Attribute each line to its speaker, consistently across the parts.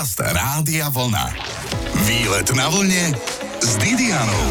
Speaker 1: Podcast Rádia Vlna. Výlet na vlne s Didianou.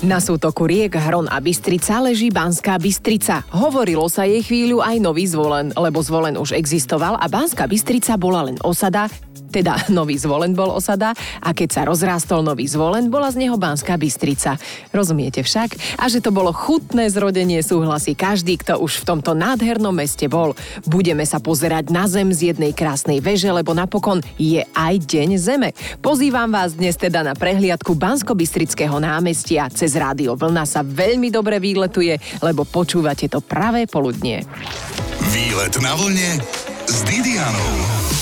Speaker 2: Na sútoku riek Hron a Bystrica leží Banská Bystrica. Hovorilo sa jej chvíľu aj nový zvolen, lebo zvolen už existoval a Banská Bystrica bola len osada, teda nový zvolen bol osada a keď sa rozrástol nový zvolen, bola z neho Banská Bystrica. Rozumiete však? A že to bolo chutné zrodenie súhlasí každý, kto už v tomto nádhernom meste bol. Budeme sa pozerať na zem z jednej krásnej veže, lebo napokon je aj deň zeme. Pozývam vás dnes teda na prehliadku Bansko-Bystrického námestia. Cez rádio Vlna sa veľmi dobre výletuje, lebo počúvate to pravé poludnie.
Speaker 1: Výlet na vlne s Didianou.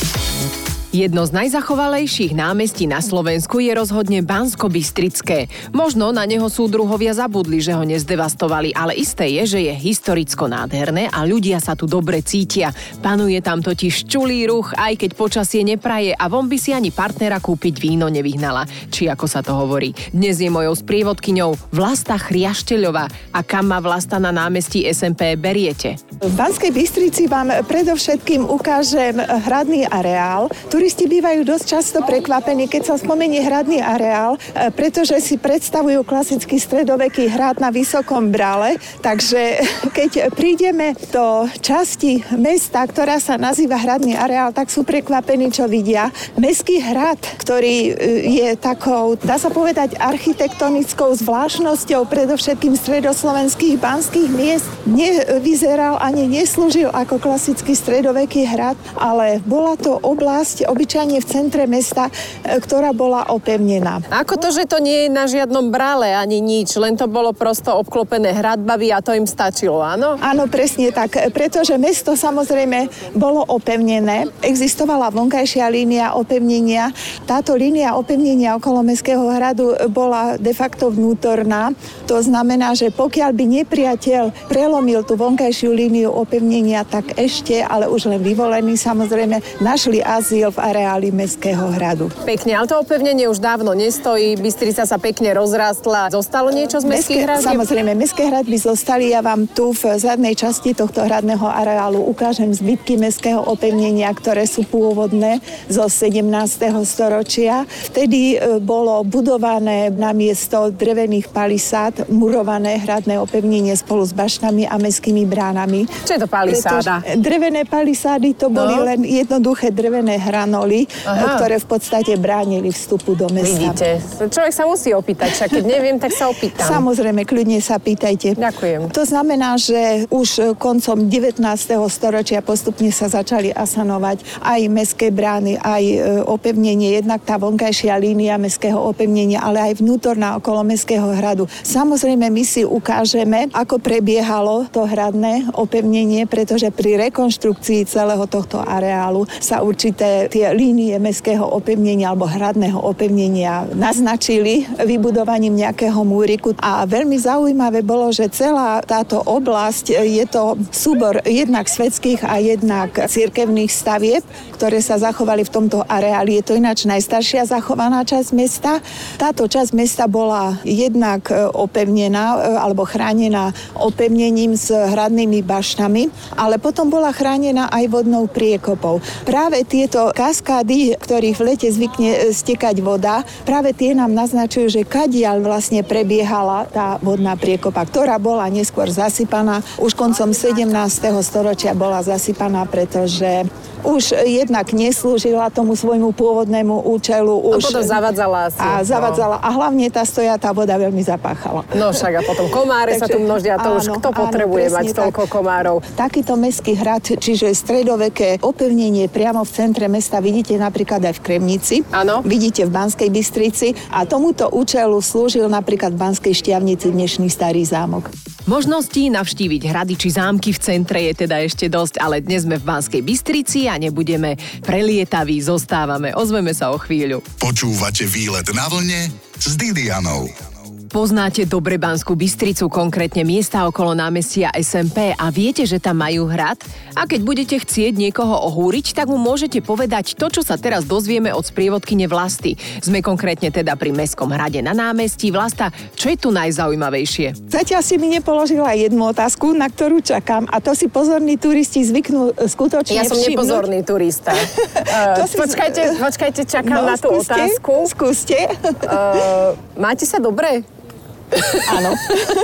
Speaker 2: Jedno z najzachovalejších námestí na Slovensku je rozhodne Bansko-Bystrické. Možno na neho sú druhovia zabudli, že ho nezdevastovali, ale isté je, že je historicko nádherné a ľudia sa tu dobre cítia. Panuje tam totiž čulý ruch, aj keď počasie nepraje a von by si ani partnera kúpiť víno nevyhnala, či ako sa to hovorí. Dnes je mojou sprievodkyňou Vlasta Chriašteľová. A kam ma Vlasta na námestí SMP beriete?
Speaker 3: V Banskej Bystrici vám predovšetkým ukážem hradný areál. Turisti bývajú dosť často prekvapení, keď sa spomenie hradný areál, e, pretože si predstavujú klasický stredoveký hrad na Vysokom Brale. Takže keď prídeme do časti mesta, ktorá sa nazýva hradný areál, tak sú prekvapení, čo vidia. Mestský hrad, ktorý e, je takou, dá sa povedať, architektonickou zvláštnosťou predovšetkým stredoslovenských banských miest, nevyzeral ani neslúžil ako klasický stredoveký hrad, ale bola to oblasť obyčajne v centre mesta, e, ktorá bola opevnená.
Speaker 2: Ako to, že to nie je na žiadnom brale ani nič, len to bolo prosto obklopené hradbami a to im stačilo, áno?
Speaker 3: Áno, presne tak, pretože mesto samozrejme bolo opevnené, existovala vonkajšia línia opevnenia. Táto línia opevnenia okolo Mestského hradu bola de facto vnútorná. To znamená, že pokiaľ by nepriateľ prelomil tú vonkajšiu líniu líniu opevnenia, tak ešte, ale už len vyvolení samozrejme, našli azyl v areáli Mestského hradu.
Speaker 2: Pekne, ale to opevnenie už dávno nestojí, Bystrica sa pekne rozrástla. Zostalo niečo z Mestských hradov?
Speaker 3: Samozrejme, Mestské hradby zostali. Ja vám tu v zadnej časti tohto hradného areálu ukážem zbytky Mestského opevnenia, ktoré sú pôvodné zo 17. storočia. Vtedy e, bolo budované na miesto drevených palisád murované hradné opevnenie spolu s baštami a mestskými bránami.
Speaker 2: Čo je to palisáda?
Speaker 3: Pretože drevené palisády to boli no. len jednoduché drevené hranoly, Aha. ktoré v podstate bránili vstupu do mesta.
Speaker 2: Vidíte, človek sa musí opýtať, však keď neviem, tak sa opýtam.
Speaker 3: Samozrejme, kľudne sa pýtajte.
Speaker 2: Ďakujem.
Speaker 3: To znamená, že už koncom 19. storočia postupne sa začali asanovať aj mestské brány, aj e, opevnenie, jednak tá vonkajšia línia mestského opevnenia, ale aj vnútorná okolo mestského hradu. Samozrejme, my si ukážeme, ako prebiehalo to hradné opevnenie opevnenie, pretože pri rekonštrukcii celého tohto areálu sa určité tie línie mestského opevnenia alebo hradného opevnenia naznačili vybudovaním nejakého múriku. A veľmi zaujímavé bolo, že celá táto oblasť je to súbor jednak svetských a jednak cirkevných stavieb, ktoré sa zachovali v tomto areáli. Je to ináč najstaršia zachovaná časť mesta. Táto časť mesta bola jednak e, opevnená e, alebo chránená opevnením s hradnými baš baštami, ale potom bola chránená aj vodnou priekopou. Práve tieto kaskády, ktorých v lete zvykne e, stekať voda, práve tie nám naznačujú, že kadiaľ vlastne prebiehala tá vodná priekopa, ktorá bola neskôr zasypaná. Už koncom 17. storočia bola zasypaná, pretože už jednak neslúžila tomu svojmu pôvodnému účelu.
Speaker 2: Už, a potom zavadzala asi.
Speaker 3: A zavadzala. No. A hlavne tá stojatá voda veľmi zapáchala.
Speaker 2: No však a potom komáre Takže, sa tu množia, to áno, už kto potrebuje mať toľko tak. komárov.
Speaker 3: Takýto mestský hrad, čiže stredoveké opevnenie priamo v centre mesta vidíte napríklad aj v Kremnici.
Speaker 2: Áno.
Speaker 3: Vidíte v Banskej Bystrici a tomuto účelu slúžil napríklad v Banskej Šťavnici dnešný starý zámok.
Speaker 2: Možností navštíviť hrady či zámky v centre je teda ešte dosť, ale dnes sme v Banskej Bystrici a nebudeme prelietaví, zostávame. Ozveme sa o chvíľu.
Speaker 1: Počúvate výlet na vlne s Didianou.
Speaker 4: Poznáte dobre Banskú Bystricu, konkrétne miesta okolo námestia SMP a viete, že tam majú hrad? A keď budete chcieť niekoho ohúriť, tak mu môžete povedať to, čo sa teraz dozvieme od sprievodkyne Vlasty. Sme konkrétne teda pri Mestskom hrade na námestí. Vlasta, čo je tu najzaujímavejšie?
Speaker 3: Zatiaľ si mi nepoložila jednu otázku, na ktorú čakám a to si pozorní turisti zvyknú e, skutočne
Speaker 4: Ja som
Speaker 3: všimnúť.
Speaker 4: nepozorný turista. uh,
Speaker 3: si-
Speaker 4: počkajte, počkajte, čakám
Speaker 3: No,
Speaker 4: na tú
Speaker 3: skúste,
Speaker 4: otázku.
Speaker 3: Skúste.
Speaker 4: Uh, máte sa dobre?
Speaker 3: Áno.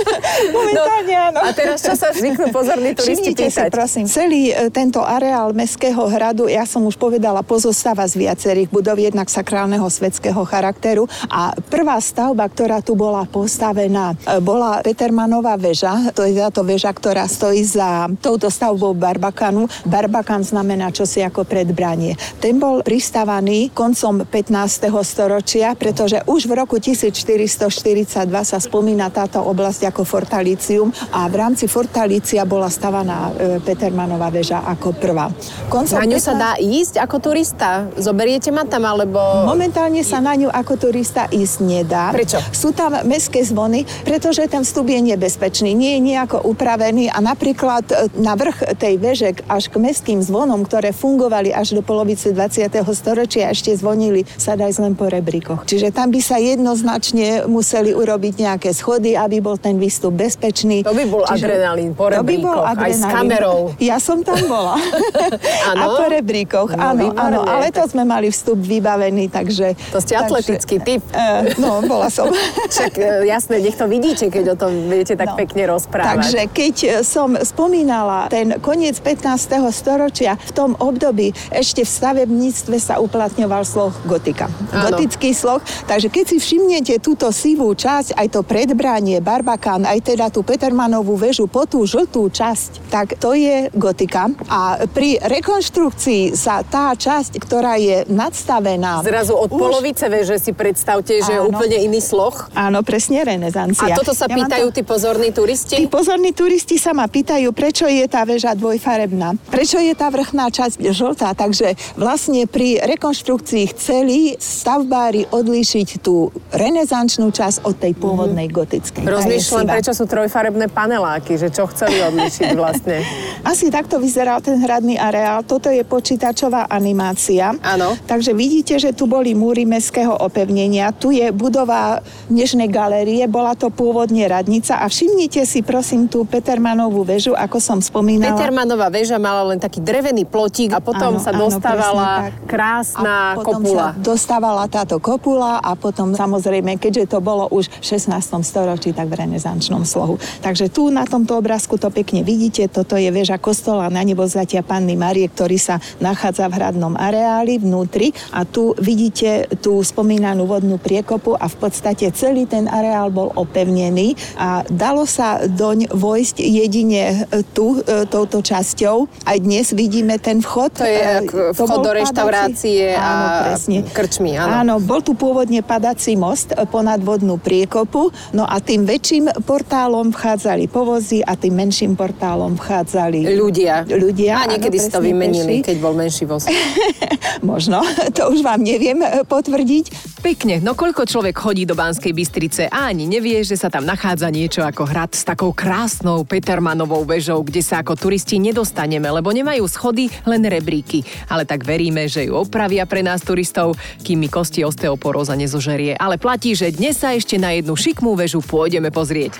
Speaker 3: Momentálne áno.
Speaker 4: No, A teraz čo sa zvyknú pozorní turisti
Speaker 3: Všimnite si,
Speaker 4: pýtať?
Speaker 3: prosím, celý e, tento areál Mestského hradu, ja som už povedala, pozostáva z viacerých budov, jednak sakrálneho svetského charakteru. A prvá stavba, ktorá tu bola postavená, e, bola Petermanová väža. To je táto väža, ktorá stojí za touto stavbou Barbakanu. Barbakan znamená čosi ako predbranie. Ten bol pristavaný koncom 15. storočia, pretože už v roku 1442 sa spomína táto oblasť ako fortalicium a v rámci fortalícia bola stavaná e, Petermanová väža ako prvá. Koncom
Speaker 4: Na ňu sa
Speaker 3: 15.
Speaker 4: dá ísť ako turista? Zoberiete ma tam, alebo...
Speaker 3: Momentálne sa na ňu ako turista ísť nedá.
Speaker 4: Prečo?
Speaker 3: Sú tam mestské zvony, pretože ten vstup je nebezpečný, nie je nejako upravený a napríklad e, na vrch tej veže až k mestským zvonom, ktoré fungovali až do polovice 20. storočia, ešte zvonili, sa ísť len po rebríkoch. Čiže tam by sa jednoznačne museli urobiť nejaké schody, aby bol ten výstup bezpečný.
Speaker 4: To by bol adrenalín po
Speaker 3: To by bol
Speaker 4: rebríkoch, aj s
Speaker 3: adrenalín.
Speaker 4: kamerou.
Speaker 3: Ja som tam bola. A po rebríkoch,
Speaker 4: No,
Speaker 3: áno,
Speaker 4: výborne.
Speaker 3: áno. Ale to sme mali vstup vybavený, takže...
Speaker 4: To ste atletický typ.
Speaker 3: Uh, no, bola som.
Speaker 4: Však e, jasné, nech to vidíte, keď o tom viete tak
Speaker 3: No.
Speaker 4: pekne rozprávať.
Speaker 3: Takže keď som spomínala ten koniec 15. storočia, v tom období ešte v stavebníctve sa uplatňoval sloh gotika.
Speaker 4: Áno.
Speaker 3: Gotický sloh. Takže keď si všimnete túto sivú časť, aj to predbranie, Barbakán, aj teda tú Petermanovú väžu po tú žltú časť, tak to je gotika. A pri rekonštrukcii sa tá časť, ktorá je nadstavená...
Speaker 4: Zrazu od
Speaker 3: už-
Speaker 4: polovice veže si predstavte, že je
Speaker 3: Áno.
Speaker 4: úplne iný sloh.
Speaker 3: Áno, presne renesancia.
Speaker 4: A toto sa
Speaker 3: Ja
Speaker 4: pýtajú
Speaker 3: to-
Speaker 4: tí pozorní
Speaker 3: Tí
Speaker 4: turisti?
Speaker 3: pozorní turisti sa ma pýtajú, prečo je tá väža dvojfarebná, prečo je tá vrchná časť žltá. Takže vlastne pri rekonštrukcii chceli stavbári odlíšiť tú renesančnú časť od tej pôvodnej gotickej. Tá je
Speaker 4: Rozmýšľam, prečo sú trojfarebné paneláky, že čo chceli odlišiť vlastne.
Speaker 3: Asi takto vyzeral ten hradný areál. Toto je počítačová animácia.
Speaker 4: Áno.
Speaker 3: Takže vidíte, že tu boli múry mestského opevnenia. Tu je budova dnešnej galérie. Bola to pôvodne radnica. A všimnite si prosím tú Petermanovú väžu, ako som spomínala.
Speaker 4: Petermanová väža mala len taký drevený plotík a potom
Speaker 3: Áno,
Speaker 4: sa
Speaker 3: áno,
Speaker 4: dostávala
Speaker 3: presne tak.
Speaker 4: krásna
Speaker 3: a potom
Speaker 4: kopula.
Speaker 3: sa dostávala táto kopula a potom samozrejme, keďže to bolo už v 16. storočí, tak v renesančnom slohu. Takže tu na tomto obrázku to pekne vidíte, toto je väža kostola na nebo zatia Panny Marie, ktorý sa nachádza v hradnom areáli vnútri a tu vidíte tú spomínanú vodnú priekopu a v podstate celý ten areál bol opevnený a dalo sa doň vojsť jedine e, tu, e, touto časťou. Aj dnes vidíme ten vchod.
Speaker 4: To je
Speaker 3: E,
Speaker 4: ak vchod do
Speaker 3: padací-
Speaker 4: reštaurácie a
Speaker 3: áno, presne.
Speaker 4: krčmy, áno.
Speaker 3: Áno, bol tu pôvodne padací most ponad vodnú priekopu, no a tým väčším portálom vchádzali povozy a tým menším portálom vchádzali
Speaker 4: Ľudia.
Speaker 3: ľudia.
Speaker 4: A niekedy si to vymenili,
Speaker 3: peši.
Speaker 4: keď bol menší voz.
Speaker 3: Možno, to už vám neviem e, potvrdiť.
Speaker 4: Pekne, no koľko človek chodí do Banskej Bystrice a ani nevie, že sa tam nachádza niečo ako hrad s takou krásnou Petermanovou väžou, kde sa ako turisti nedostaneme, lebo nemajú schody, len rebríky. Ale tak veríme, že ju opravia pre nás turistov, kým mi kosti osteoporóza nezožerie. Ale platí, že dnes sa ešte na jednu šikmú väžu pôjdeme pozrieť.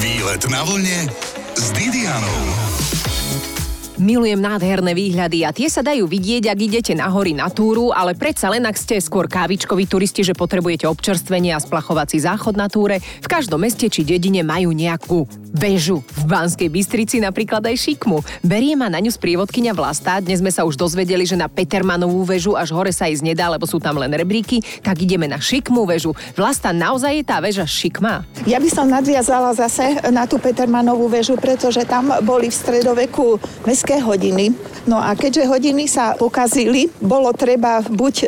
Speaker 1: Výlet na vlne s Didianou.
Speaker 4: Milujem nádherné výhľady a tie sa dajú vidieť, ak idete na hory na túru, ale predsa len ak ste skôr kávičkoví turisti, že potrebujete občerstvenie a splachovací záchod na túre, v každom meste či dedine majú nejakú väžu. V Banskej Bystrici napríklad aj šikmu. Berie ma na ňu sprievodkynia Vlasta. Dnes sme sa už dozvedeli, že na Petermanovú väžu až hore sa ísť nedá, lebo sú tam len rebríky, tak ideme na šikmú väžu. Vlasta, naozaj je tá väža šikma?
Speaker 3: Ja by som nadviazala zase na tú Petermanovú väžu, pretože tam boli v stredoveku mestské mestské hodiny. No a keďže hodiny sa pokazili, bolo treba buď e,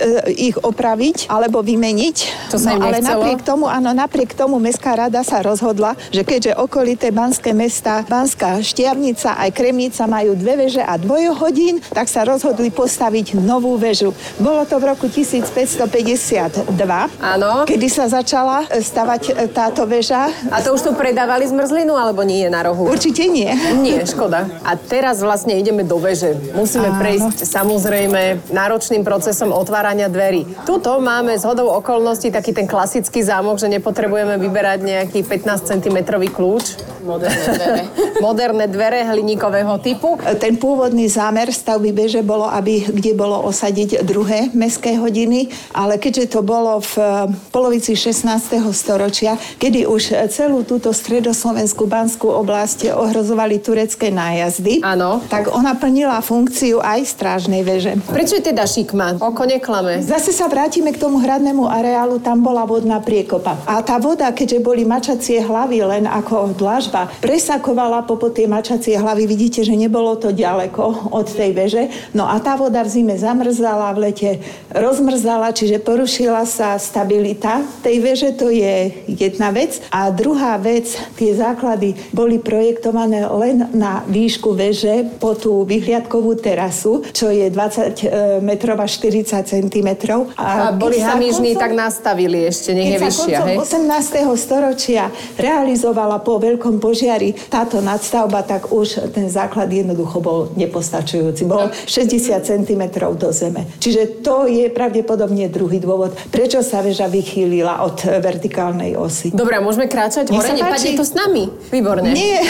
Speaker 3: ich opraviť, alebo vymeniť.
Speaker 4: To sa
Speaker 3: no, ale
Speaker 4: nechcelo?
Speaker 3: napriek tomu, áno, napriek tomu Mestská rada sa rozhodla, že keďže okolité banské mesta, Banská Štiavnica aj Kremnica majú dve veže a dvojohodín, tak sa rozhodli postaviť novú väžu. Bolo to v roku 1552,
Speaker 4: Áno.
Speaker 3: kedy sa začala e, stavať e, táto väža.
Speaker 4: A to už tu predávali zmrzlinu, alebo nie je na rohu?
Speaker 3: Určite nie.
Speaker 4: Nie, škoda. A teraz vlastne ideme do veže. Musíme
Speaker 3: Áno.
Speaker 4: prejsť samozrejme náročným procesom otvárania dverí. Tuto máme z hodou okolností taký ten klasický zámok, že nepotrebujeme vyberať nejaký 15 cm kľúč. Moderné dvere. Moderné dvere hliníkového typu.
Speaker 3: Ten pôvodný zámer stavby beže bolo, aby kde bolo osadiť druhé mestské hodiny, ale keďže to bolo v eh, polovici 16. storočia, kedy už celú túto stredoslovenskú banskú oblasť ohrozovali turecké nájazdy,
Speaker 4: Áno.
Speaker 3: Tak ona plnila funkciu aj strážnej veže.
Speaker 4: Prečo je teda šikma? Oko neklame.
Speaker 3: Zase sa vrátime k tomu hradnému areálu, tam bola vodná priekopa. A tá voda, keďže boli mačacie hlavy len ako dlažba, presakovala popod tie mačacie hlavy. Vidíte, že nebolo to ďaleko od tej veže. No a tá voda v zime zamrzala, v lete rozmrzala, čiže porušila sa stabilita tej veže, to je jedna vec. A druhá vec, tie základy boli projektované len na výšku veže po tú vyhliadkovú terasu, čo je 20 metrov a 40 cm.
Speaker 4: A boli
Speaker 3: keď sa
Speaker 4: hamižní, tak nastavili ešte, nech je vyššia, hej?
Speaker 3: 18. storočia realizovala po veľkom požiari táto nadstavba, tak už ten základ jednoducho bol nepostačujúci. Bol 60 cm do zeme. Čiže to je pravdepodobne druhý dôvod, prečo sa väža vychýlila od e, vertikálnej osy.
Speaker 4: Dobre, a môžeme kráčať
Speaker 3: Nech
Speaker 4: hore? Nepadne to s nami? Výborne.
Speaker 3: Nie.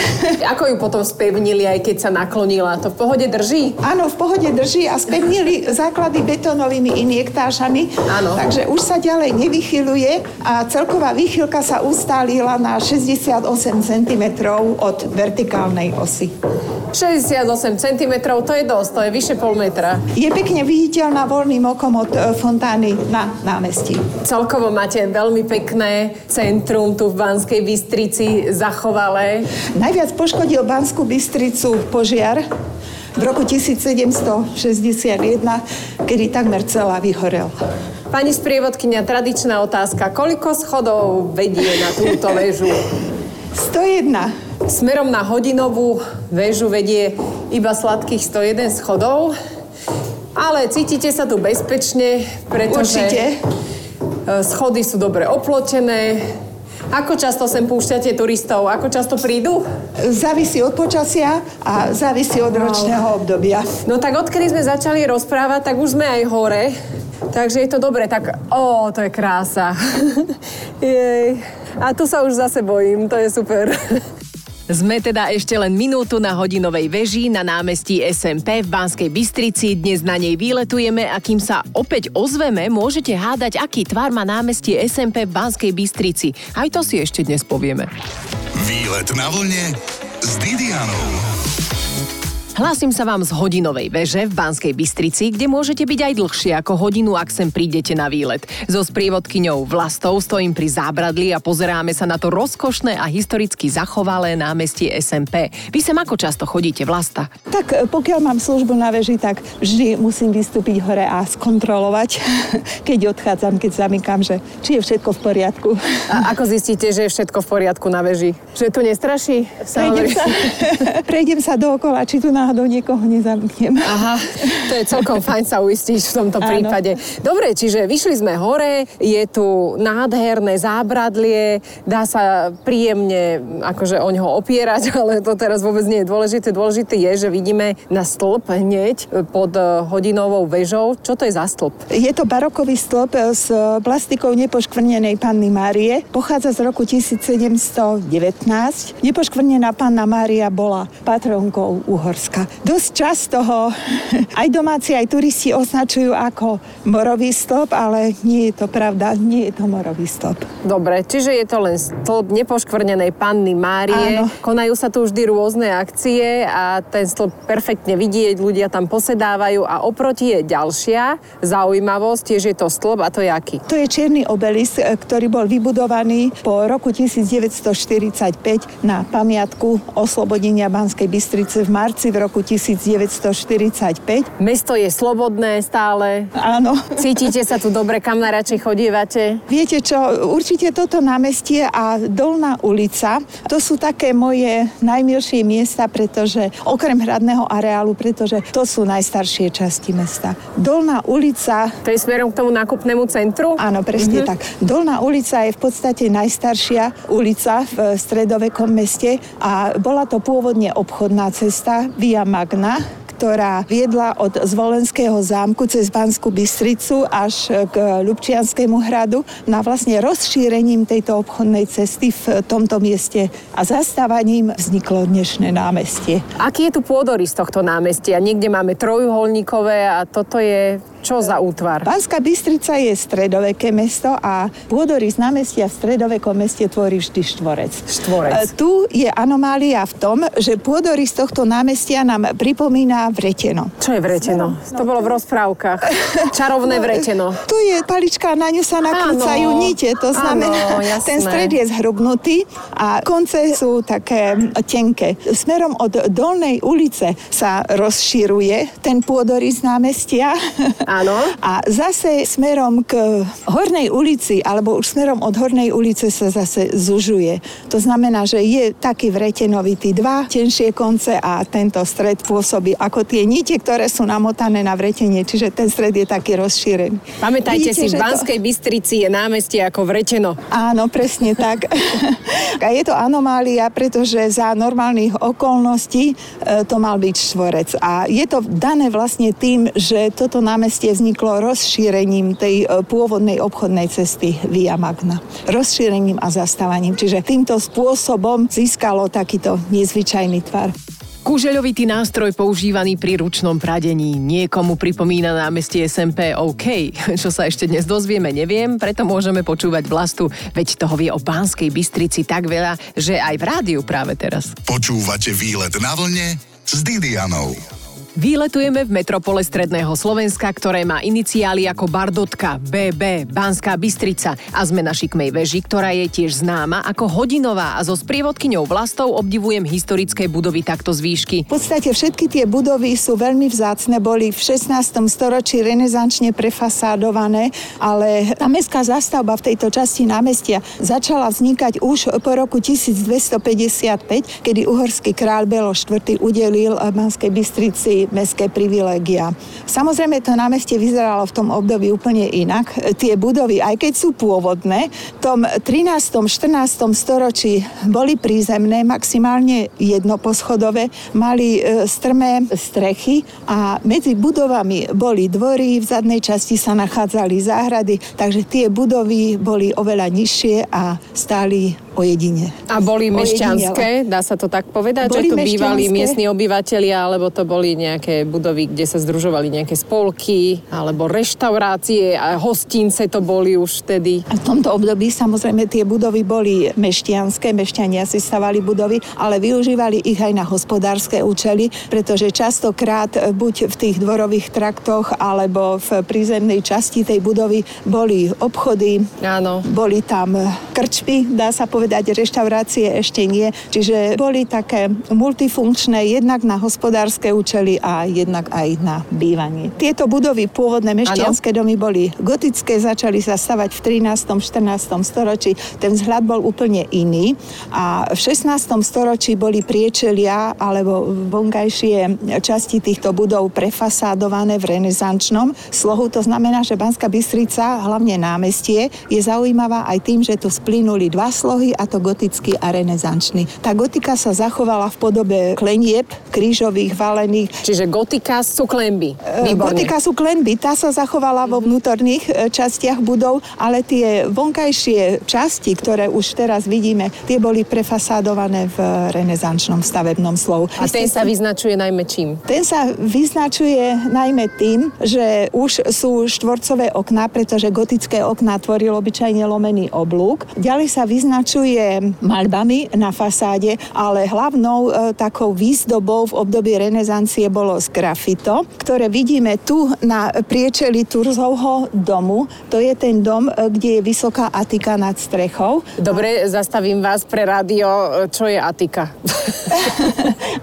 Speaker 4: Ako ju potom spevnili, aj keď sa naklonila? To v pohode drží?
Speaker 3: Áno, v pohode drží a spevnili základy betónovými injektážami.
Speaker 4: Áno.
Speaker 3: Takže už sa ďalej nevychyluje a celková výchylka sa ustálila na 68 cm od vertikálnej osy.
Speaker 4: 68 cm, to je dosť, to je vyše pol metra.
Speaker 3: Je pekne viditeľná voľným okom od e, fontány na námestí.
Speaker 4: Celkovo máte veľmi pekné centrum tu v Banskej Bystrici zachovalé.
Speaker 3: Najviac poškodil Banskú Bystricu požiar v roku 1761, kedy takmer celá vyhorela.
Speaker 4: Pani sprievodkynia, tradičná otázka. Koľko schodov vedie na túto väžu?
Speaker 3: 101.
Speaker 4: Smerom na hodinovú väžu vedie iba sladkých 101 schodov, ale cítite sa tu bezpečne, pretože
Speaker 3: Určite.
Speaker 4: e, schody sú dobre oplotené. Ako často sem púšťate turistov? Ako často prídu?
Speaker 3: Závisí od počasia a závisí od ročného obdobia.
Speaker 4: No tak odkedy sme začali rozprávať, tak už sme aj hore. Takže je to dobre, tak... Ó, to je krása. Jej. A tu sa už zase bojím, to je super. Sme teda ešte len minútu na hodinovej veži na námestí SMP v Banskej Bystrici. Dnes na nej výletujeme a kým sa opäť ozveme, môžete hádať, aký tvar má námestie SMP v Banskej Bystrici. Aj to si ešte dnes povieme.
Speaker 1: Výlet na vlne s Didianou.
Speaker 4: Hlásim sa vám z hodinovej veže v Banskej Bystrici, kde môžete byť aj dlhšie ako hodinu, ak sem prídete na výlet. So sprievodkyňou Vlastou stojím pri zábradli a pozeráme sa na to rozkošné a historicky zachovalé námestie SMP. Vy sem ako často chodíte, Vlasta?
Speaker 3: Tak e, pokiaľ mám službu na veži, tak vždy musím vystúpiť hore a skontrolovať, keď odchádzam, keď zamykám, že či je všetko v poriadku.
Speaker 4: A ako zistíte, že je všetko v poriadku na veži? Že tu nestraší?
Speaker 3: Prejdem sa, prejdem sa dookola, či tu náhodou niekoho nezamknem.
Speaker 4: Aha, to je celkom fajn sa uistiť v tomto
Speaker 3: Áno.
Speaker 4: prípade. Dobre, čiže vyšli sme hore, je tu nádherné zábradlie, dá sa príjemne akože o ňoho opierať, ale to teraz vôbec nie je dôležité. Dôležité je, že vidíme na stĺp hneď pod eh, hodinovou väžou. Čo to je za stĺp?
Speaker 3: Je to barokový stĺp s plastikou nepoškvrnenej panny Márie. Pochádza z roku 1719. Nepoškvrnená panna Mária bola patronkou Uhorska. Dosť často ho aj domáci, aj turisti označujú ako morový stĺp, ale nie je to pravda, nie je to morový stĺp.
Speaker 4: Dobre, čiže je to len stĺp nepoškvrnenej panny Márie.
Speaker 3: Áno.
Speaker 4: Konajú sa tu vždy rôzne akcie a ten stĺp perfektne vidieť, ľudia tam posedávajú a oproti je ďalšia zaujímavosť, tiež je to stĺp a to je aký?
Speaker 3: To je čierny obelisk, e, ktorý bol vybudovaný po roku 1945 na pamiatku oslobodenia Banskej Bystrice v marci v roku 1945.
Speaker 4: Mesto je slobodné stále.
Speaker 3: Áno.
Speaker 4: Cítite sa tu dobre, kam najradšej chodívate?
Speaker 3: Viete čo, určite toto námestie a Dolná ulica, to sú také moje najmilšie miesta, pretože okrem hradného areálu, pretože to sú najstaršie časti mesta. Dolná ulica...
Speaker 4: To je smerom k tomu nákupnému centru?
Speaker 3: Áno, presne mm-hmm. tak. Dolná ulica je v podstate najstaršia ulica v stredovekom meste a bola to pôvodne obchodná cesta Via Magna, ktorá viedla od Zvolenského zámku cez Banskú Bystricu až k Ľubčianskému hradu na vlastne rozšírením tejto obchodnej cesty v tomto mieste a zastávaním vzniklo dnešné námestie.
Speaker 4: Aký je tu pôdorys tohto námestia? Niekde máme trojuholníkové a toto je čo za útvar?
Speaker 3: Banská Bystrica je stredoveké mesto a pôdorys námestia v stredovekom meste tvorí vždy štvorec.
Speaker 4: Štvorec. E,
Speaker 3: tu je anomália v tom, že pôdorys tohto námestia nám pripomína vreteno.
Speaker 4: Čo je vreteno? No, to bolo v rozprávkach. Čarovné vreteno.
Speaker 3: Tu je palička, na ňu sa nakrúcajú nite, to znamená, Áno, ten stred je zhrubnutý a konce sú také tenké. Smerom od dolnej ulice sa rozširuje ten pôdorys námestia.
Speaker 4: Áno.
Speaker 3: A zase smerom k Hornej ulici, alebo už smerom od Hornej ulice sa zase zužuje. To znamená, že je taký vretenovitý dva tenšie konce a tento stred pôsobí ako tie nite, ktoré sú namotané na vretenie, čiže ten stred je taký rozšírený.
Speaker 4: Pamätajte Vidíte, si, v Banskej to... Bystrici je námestie ako vreteno.
Speaker 3: Áno, presne tak. a je to anomália, pretože za normálnych okolností e, to mal byť štvorec. A je to dané vlastne tým, že toto námestie námestie vzniklo rozšírením tej e, pôvodnej obchodnej cesty Via Magna. Rozšírením a zastávaním. Čiže týmto spôsobom získalo takýto nezvyčajný tvar.
Speaker 4: Kúžeľovitý nástroj používaný pri ručnom pradení. Niekomu pripomína námestie SMP OK. Čo sa ešte dnes dozvieme, neviem, preto môžeme počúvať vlastu, veď toho vie o pánskej Bystrici tak veľa, že aj v rádiu práve teraz.
Speaker 1: Počúvate výlet na vlne s Didianou.
Speaker 4: Výletujeme v metropole Stredného Slovenska, ktoré má iniciály ako Bardotka, BB, Banská Bystrica a sme na šikmej veži, ktorá je tiež známa ako hodinová a so sprievodkyňou vlastou obdivujem historické budovy takto z výšky.
Speaker 3: V podstate všetky tie budovy sú veľmi vzácne, boli v 16. storočí renesančne prefasádované, ale tá mestská zastavba v tejto časti námestia začala vznikať už po roku 1255, kedy uhorský kráľ Belo IV udelil Banskej Bystrici mestské privilégia. Samozrejme, to námestie vyzeralo v tom období úplne inak. Tie budovy, aj keď sú pôvodné, v tom 13. 14. storočí boli prízemné, maximálne jednoposchodové, mali e, strmé strechy a medzi budovami boli dvory, v zadnej časti sa nachádzali záhrady, takže tie budovy boli oveľa nižšie a stáli ojedine.
Speaker 4: A boli mešťanské, dá sa to tak povedať, boli že tu bývali miestni obyvateľia, alebo to boli nejaké budovy, kde sa združovali nejaké spolky, alebo reštaurácie a hostince to boli už vtedy.
Speaker 3: A v tomto období samozrejme tie budovy boli mešťanské, mešťania si stavali budovy, ale využívali ich aj na hospodárske účely, pretože častokrát buď v tých dvorových traktoch alebo v prízemnej časti tej budovy boli obchody,
Speaker 4: Áno.
Speaker 3: boli tam krčpy, dá sa povedať, povedať, reštaurácie ešte nie. Čiže boli také multifunkčné jednak na hospodárske účely a jednak aj na bývanie. Tieto budovy, pôvodné mešťanské domy boli gotické, začali sa stavať v 13. 14. storočí. Ten vzhľad bol úplne iný a v 16. storočí boli priečelia alebo vonkajšie časti týchto budov prefasádované v renesančnom slohu. To znamená, že Banská Bystrica, hlavne námestie, je zaujímavá aj tým, že tu splynuli dva slohy a to gotický a renesančný. Tá gotika sa zachovala v podobe klenieb, krížových, valených.
Speaker 4: Čiže gotika sú klenby.
Speaker 3: E, Výborne. Gotika sú klenby, tá sa zachovala vo vnútorných e, častiach budov, ale tie vonkajšie časti, ktoré už teraz vidíme, tie boli prefasádované v renesančnom stavebnom slovu.
Speaker 4: A ten sa vyznačuje najmä čím?
Speaker 3: Ten sa vyznačuje najmä tým, že už sú štvorcové okná, pretože gotické okná tvoril obyčajne lomený oblúk. Ďalej sa vyznačuje vyznačuje malbami na fasáde, ale hlavnou e, takou výzdobou v období renesancie bolo sgrafito, ktoré vidíme tu na priečeli Turzovho domu. To je ten dom, e, kde je vysoká atika nad strechou.
Speaker 4: Dobre, zastavím vás pre rádio. Čo je atika?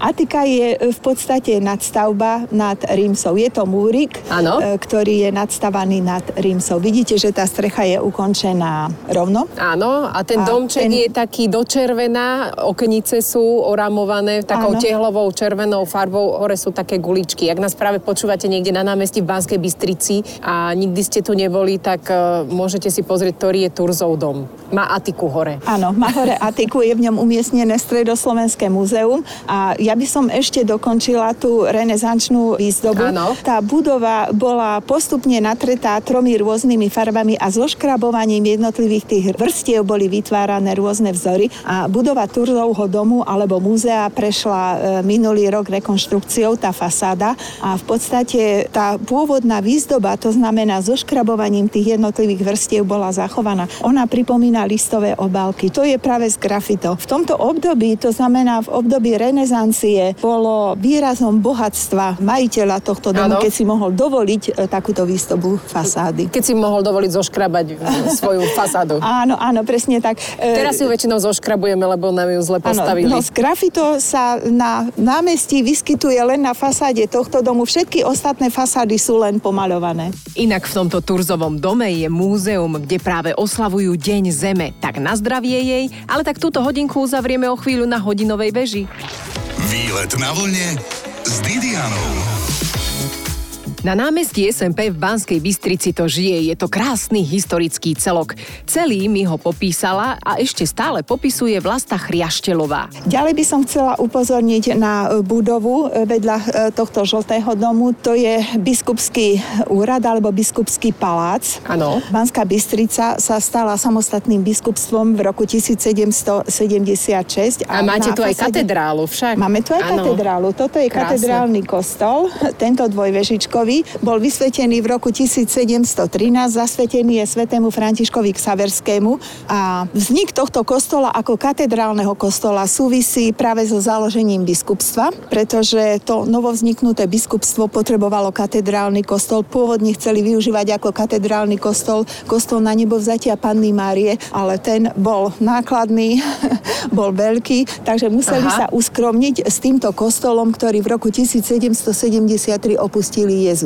Speaker 3: Atika je v podstate nadstavba nad Rímsou. Je to múrik,
Speaker 4: Áno.
Speaker 3: e, ktorý je nadstavaný nad Rímsou. Vidíte, že tá strecha je ukončená rovno.
Speaker 4: Áno, a ten
Speaker 3: A
Speaker 4: domček
Speaker 3: ten-
Speaker 4: je taký do červená, okenice sú oramované takou
Speaker 3: Áno.
Speaker 4: tehlovou červenou farbou, hore sú také guličky. Ak nás práve počúvate niekde na námestí v Banskej Bystrici a nikdy ste tu neboli, tak uh, môžete si pozrieť, ktorý je Turzov dom. Má atiku hore.
Speaker 3: Áno, má hore Atiku, je v ňom umiestnené Stredoslovenské múzeum a ja by som ešte dokončila tú renesančnú výzdobu.
Speaker 4: Áno.
Speaker 3: Tá budova bola postupne natretá tromi rôznymi farbami a so škrabovaním jednotlivých tých vrstiev boli vytvárané rôzne vzory a budova Turzovho domu alebo múzea prešla e, minulý rok rekonštrukciou, tá fasáda a v podstate tá pôvodná výzdoba, to znamená so škrabovaním tých jednotlivých vrstiev bola zachovaná. Ona pripomína listové obálky. To je práve z grafito. V tomto období, to znamená v období renesancie, bolo výrazom bohatstva majiteľa tohto domu,
Speaker 4: Áno.
Speaker 3: keď si mohol dovoliť e, takúto výzdobu fasády.
Speaker 4: Keď si mohol dovoliť zoškrabať svoju fasádu.
Speaker 3: Áno, áno, presne tak. E,
Speaker 4: Teraz si ju väčšinou zoškrabujeme, lebo nám ju zle postavili.
Speaker 3: no z grafito sa na námestí vyskytuje len na fasáde tohto domu. Všetky ostatné fasády sú len pomaľované.
Speaker 4: Inak v tomto Turzovom dome je múzeum, kde práve oslavujú Deň Zeme. Tak na zdravie jej, ale tak túto hodinku uzavrieme o chvíľu na hodinovej veži.
Speaker 1: Výlet na vlne s Didianou.
Speaker 4: Na námestí SMP v Banskej Bystrici to žije. Je to krásny historický celok. Celý mi ho popísala a ešte stále popisuje Vlasta Chriaštelová.
Speaker 3: Ďalej by som chcela upozorniť na e, budovu e, vedľa e, tohto žltého domu. To je biskupský úrad alebo biskupský palác.
Speaker 4: Áno.
Speaker 3: Banská Bystrica sa stala samostatným biskupstvom v roku 1776.
Speaker 4: A máte
Speaker 3: na
Speaker 4: tu aj katedrálu však.
Speaker 3: Máme tu aj
Speaker 4: Áno.
Speaker 3: katedrálu. Toto je
Speaker 4: Krásne.
Speaker 3: katedrálny kostol. Tento dvojvežičkový bol vysvetený v roku 1713. Zasvetený je svetému Františkovi Ksaverskému. A vznik tohto kostola ako katedrálneho kostola súvisí práve so založením biskupstva, pretože to novovzniknuté biskupstvo potrebovalo katedrálny kostol. Pôvodne chceli využívať ako katedrálny kostol kostol na nebo vzatia Panny Márie, ale ten bol nákladný, bol veľký, takže museli
Speaker 4: Aha.
Speaker 3: sa uskromniť s týmto kostolom, ktorý v roku 1773 opustili jezuiti.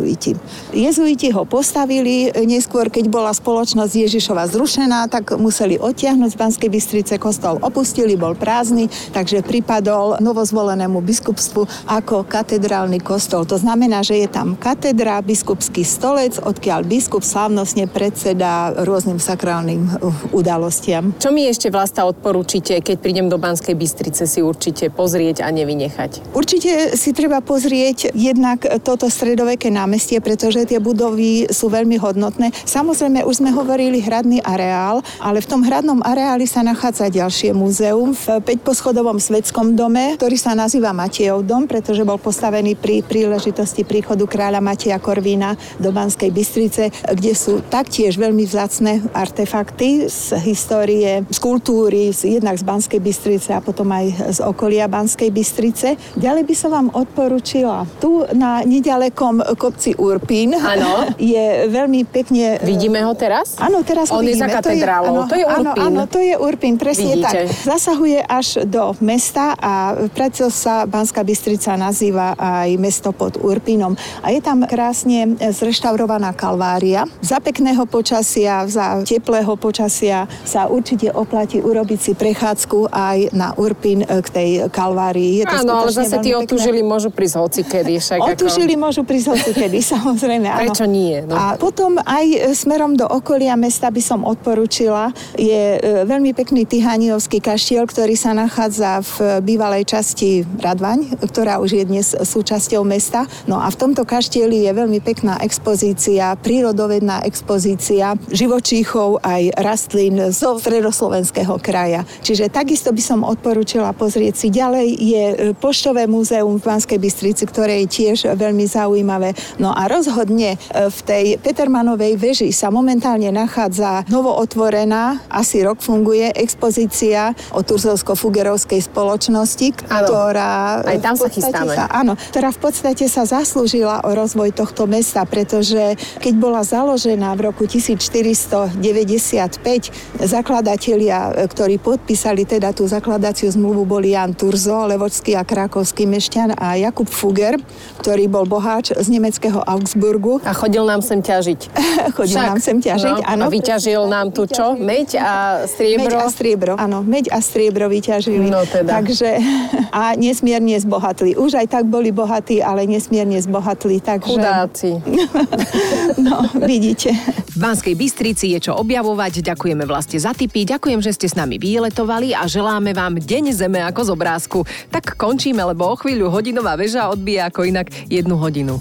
Speaker 3: Jezuiti ho postavili, neskôr keď bola spoločnosť Ježišova zrušená, tak museli odtiahnuť z Banskej Bystrice kostol opustili, bol prázdny, takže pripadol novozvolenému biskupstvu ako katedrálny kostol. To znamená, že je tam katedra, biskupský stolec, odkiaľ biskup slávnostne predseda rôznym sakrálnym udalostiam.
Speaker 4: Čo mi ešte Vlasta odporúčite, keď prídem do Banskej Bystrice si určite pozrieť a nevynechať?
Speaker 3: Určite si treba pozrieť jednak toto stredoveké námestie, pretože tie budovy sú veľmi hodnotné. Samozrejme, už sme hovorili hradný areál, ale v tom hradnom areáli sa nachádza ďalšie múzeum v 5-poschodovom svetskom dome, ktorý sa nazýva Matejov dom, pretože bol postavený pri príležitosti príchodu kráľa Mateja Korvína do Banskej Bystrice, kde sú taktiež veľmi vzácne artefakty z histórie, z kultúry, z, jednak z Banskej Bystrice a potom aj z okolia Banskej Bystrice. Ďalej by som vám odporúčila tu na nedalekom kopci Urpín.
Speaker 4: Áno.
Speaker 3: Je veľmi pekne...
Speaker 4: Vidíme ho teraz?
Speaker 3: Áno, teraz ho
Speaker 4: On je
Speaker 3: vidíme.
Speaker 4: za katedrálou. To je
Speaker 3: áno,
Speaker 4: Urpín.
Speaker 3: Áno, to je Urpín, presne
Speaker 4: Vidíte.
Speaker 3: tak. Zasahuje až do mesta a preto sa Banská Bystrica nazýva aj mesto pod Urpínom. A je tam krásne zreštaurovaná kalvária. Za pekného počasia, za teplého počasia sa určite oplatí urobiť si prechádzku aj na Urpín e, k tej kalvárii. Je to
Speaker 4: Áno, ale zase tí otužili môžu prísť hoci kedy. Však
Speaker 3: Otužili môžu prísť hoci kedy, samozrejme. áno.
Speaker 4: Prečo nie, no?
Speaker 3: A potom aj e, smerom do okolia mesta by som odporúčila, je e, veľmi pekný Tihaniovský kaštiel, ktorý sa nachádza v bývalej časti Radvaň, ktorá už je dnes súčasťou mesta. No a v tomto kaštieli je veľmi pekná expozícia, prírodovedná expozícia živočíchov aj rastlín zo stredoslovenského kraja. Čiže takisto by som odporúčila pozrieť si ďalej. Je e, Poštové múzeum v Banskej Bystrici, ktoré je tiež veľmi zaujímavé. No a rozhodne e, v tej Petermanovej veži sa momentálne nachádza novootvorená, asi rok funguje, expozícia o Turzovsko-Fugerovskej spoločnosti,
Speaker 4: Áno.
Speaker 3: ktorá...
Speaker 4: Aj tam sa chystáme.
Speaker 3: áno, ktorá v podstate sa zaslúžila o rozvoj tohto mesta, pretože keď bola založená v roku 1495, zakladatelia, e, ktorí podpísali teda tú zakladaciu zmluvu, boli Jan Turzo, levočský a krakovský mešťan a Jakub Fugger, ktorý bol boháč z nemeckého Augsburgu.
Speaker 4: A chodil nám sem ťažiť.
Speaker 3: Chodil nám sem ťažiť,
Speaker 4: no,
Speaker 3: áno.
Speaker 4: A vyťažil nám tu čo? Meď a striebro?
Speaker 3: Meď a striebro, áno. Meď a striebro vyťažili.
Speaker 4: No teda.
Speaker 3: Takže, a nesmierne zbohatli. Už aj tak boli bohatí, ale nesmierne zbohatli. Takže,
Speaker 4: Chudáci.
Speaker 3: no, vidíte.
Speaker 4: V Banskej Bystrici je čo objavovať. Ďakujeme vlastne za tipy, ďakujem, že ste s nami vyletovali a želáme vám deň zeme ako z obrázku. Tak končíme, lebo o chvíľu hodinová väža odbíja ako inak jednu hodinu.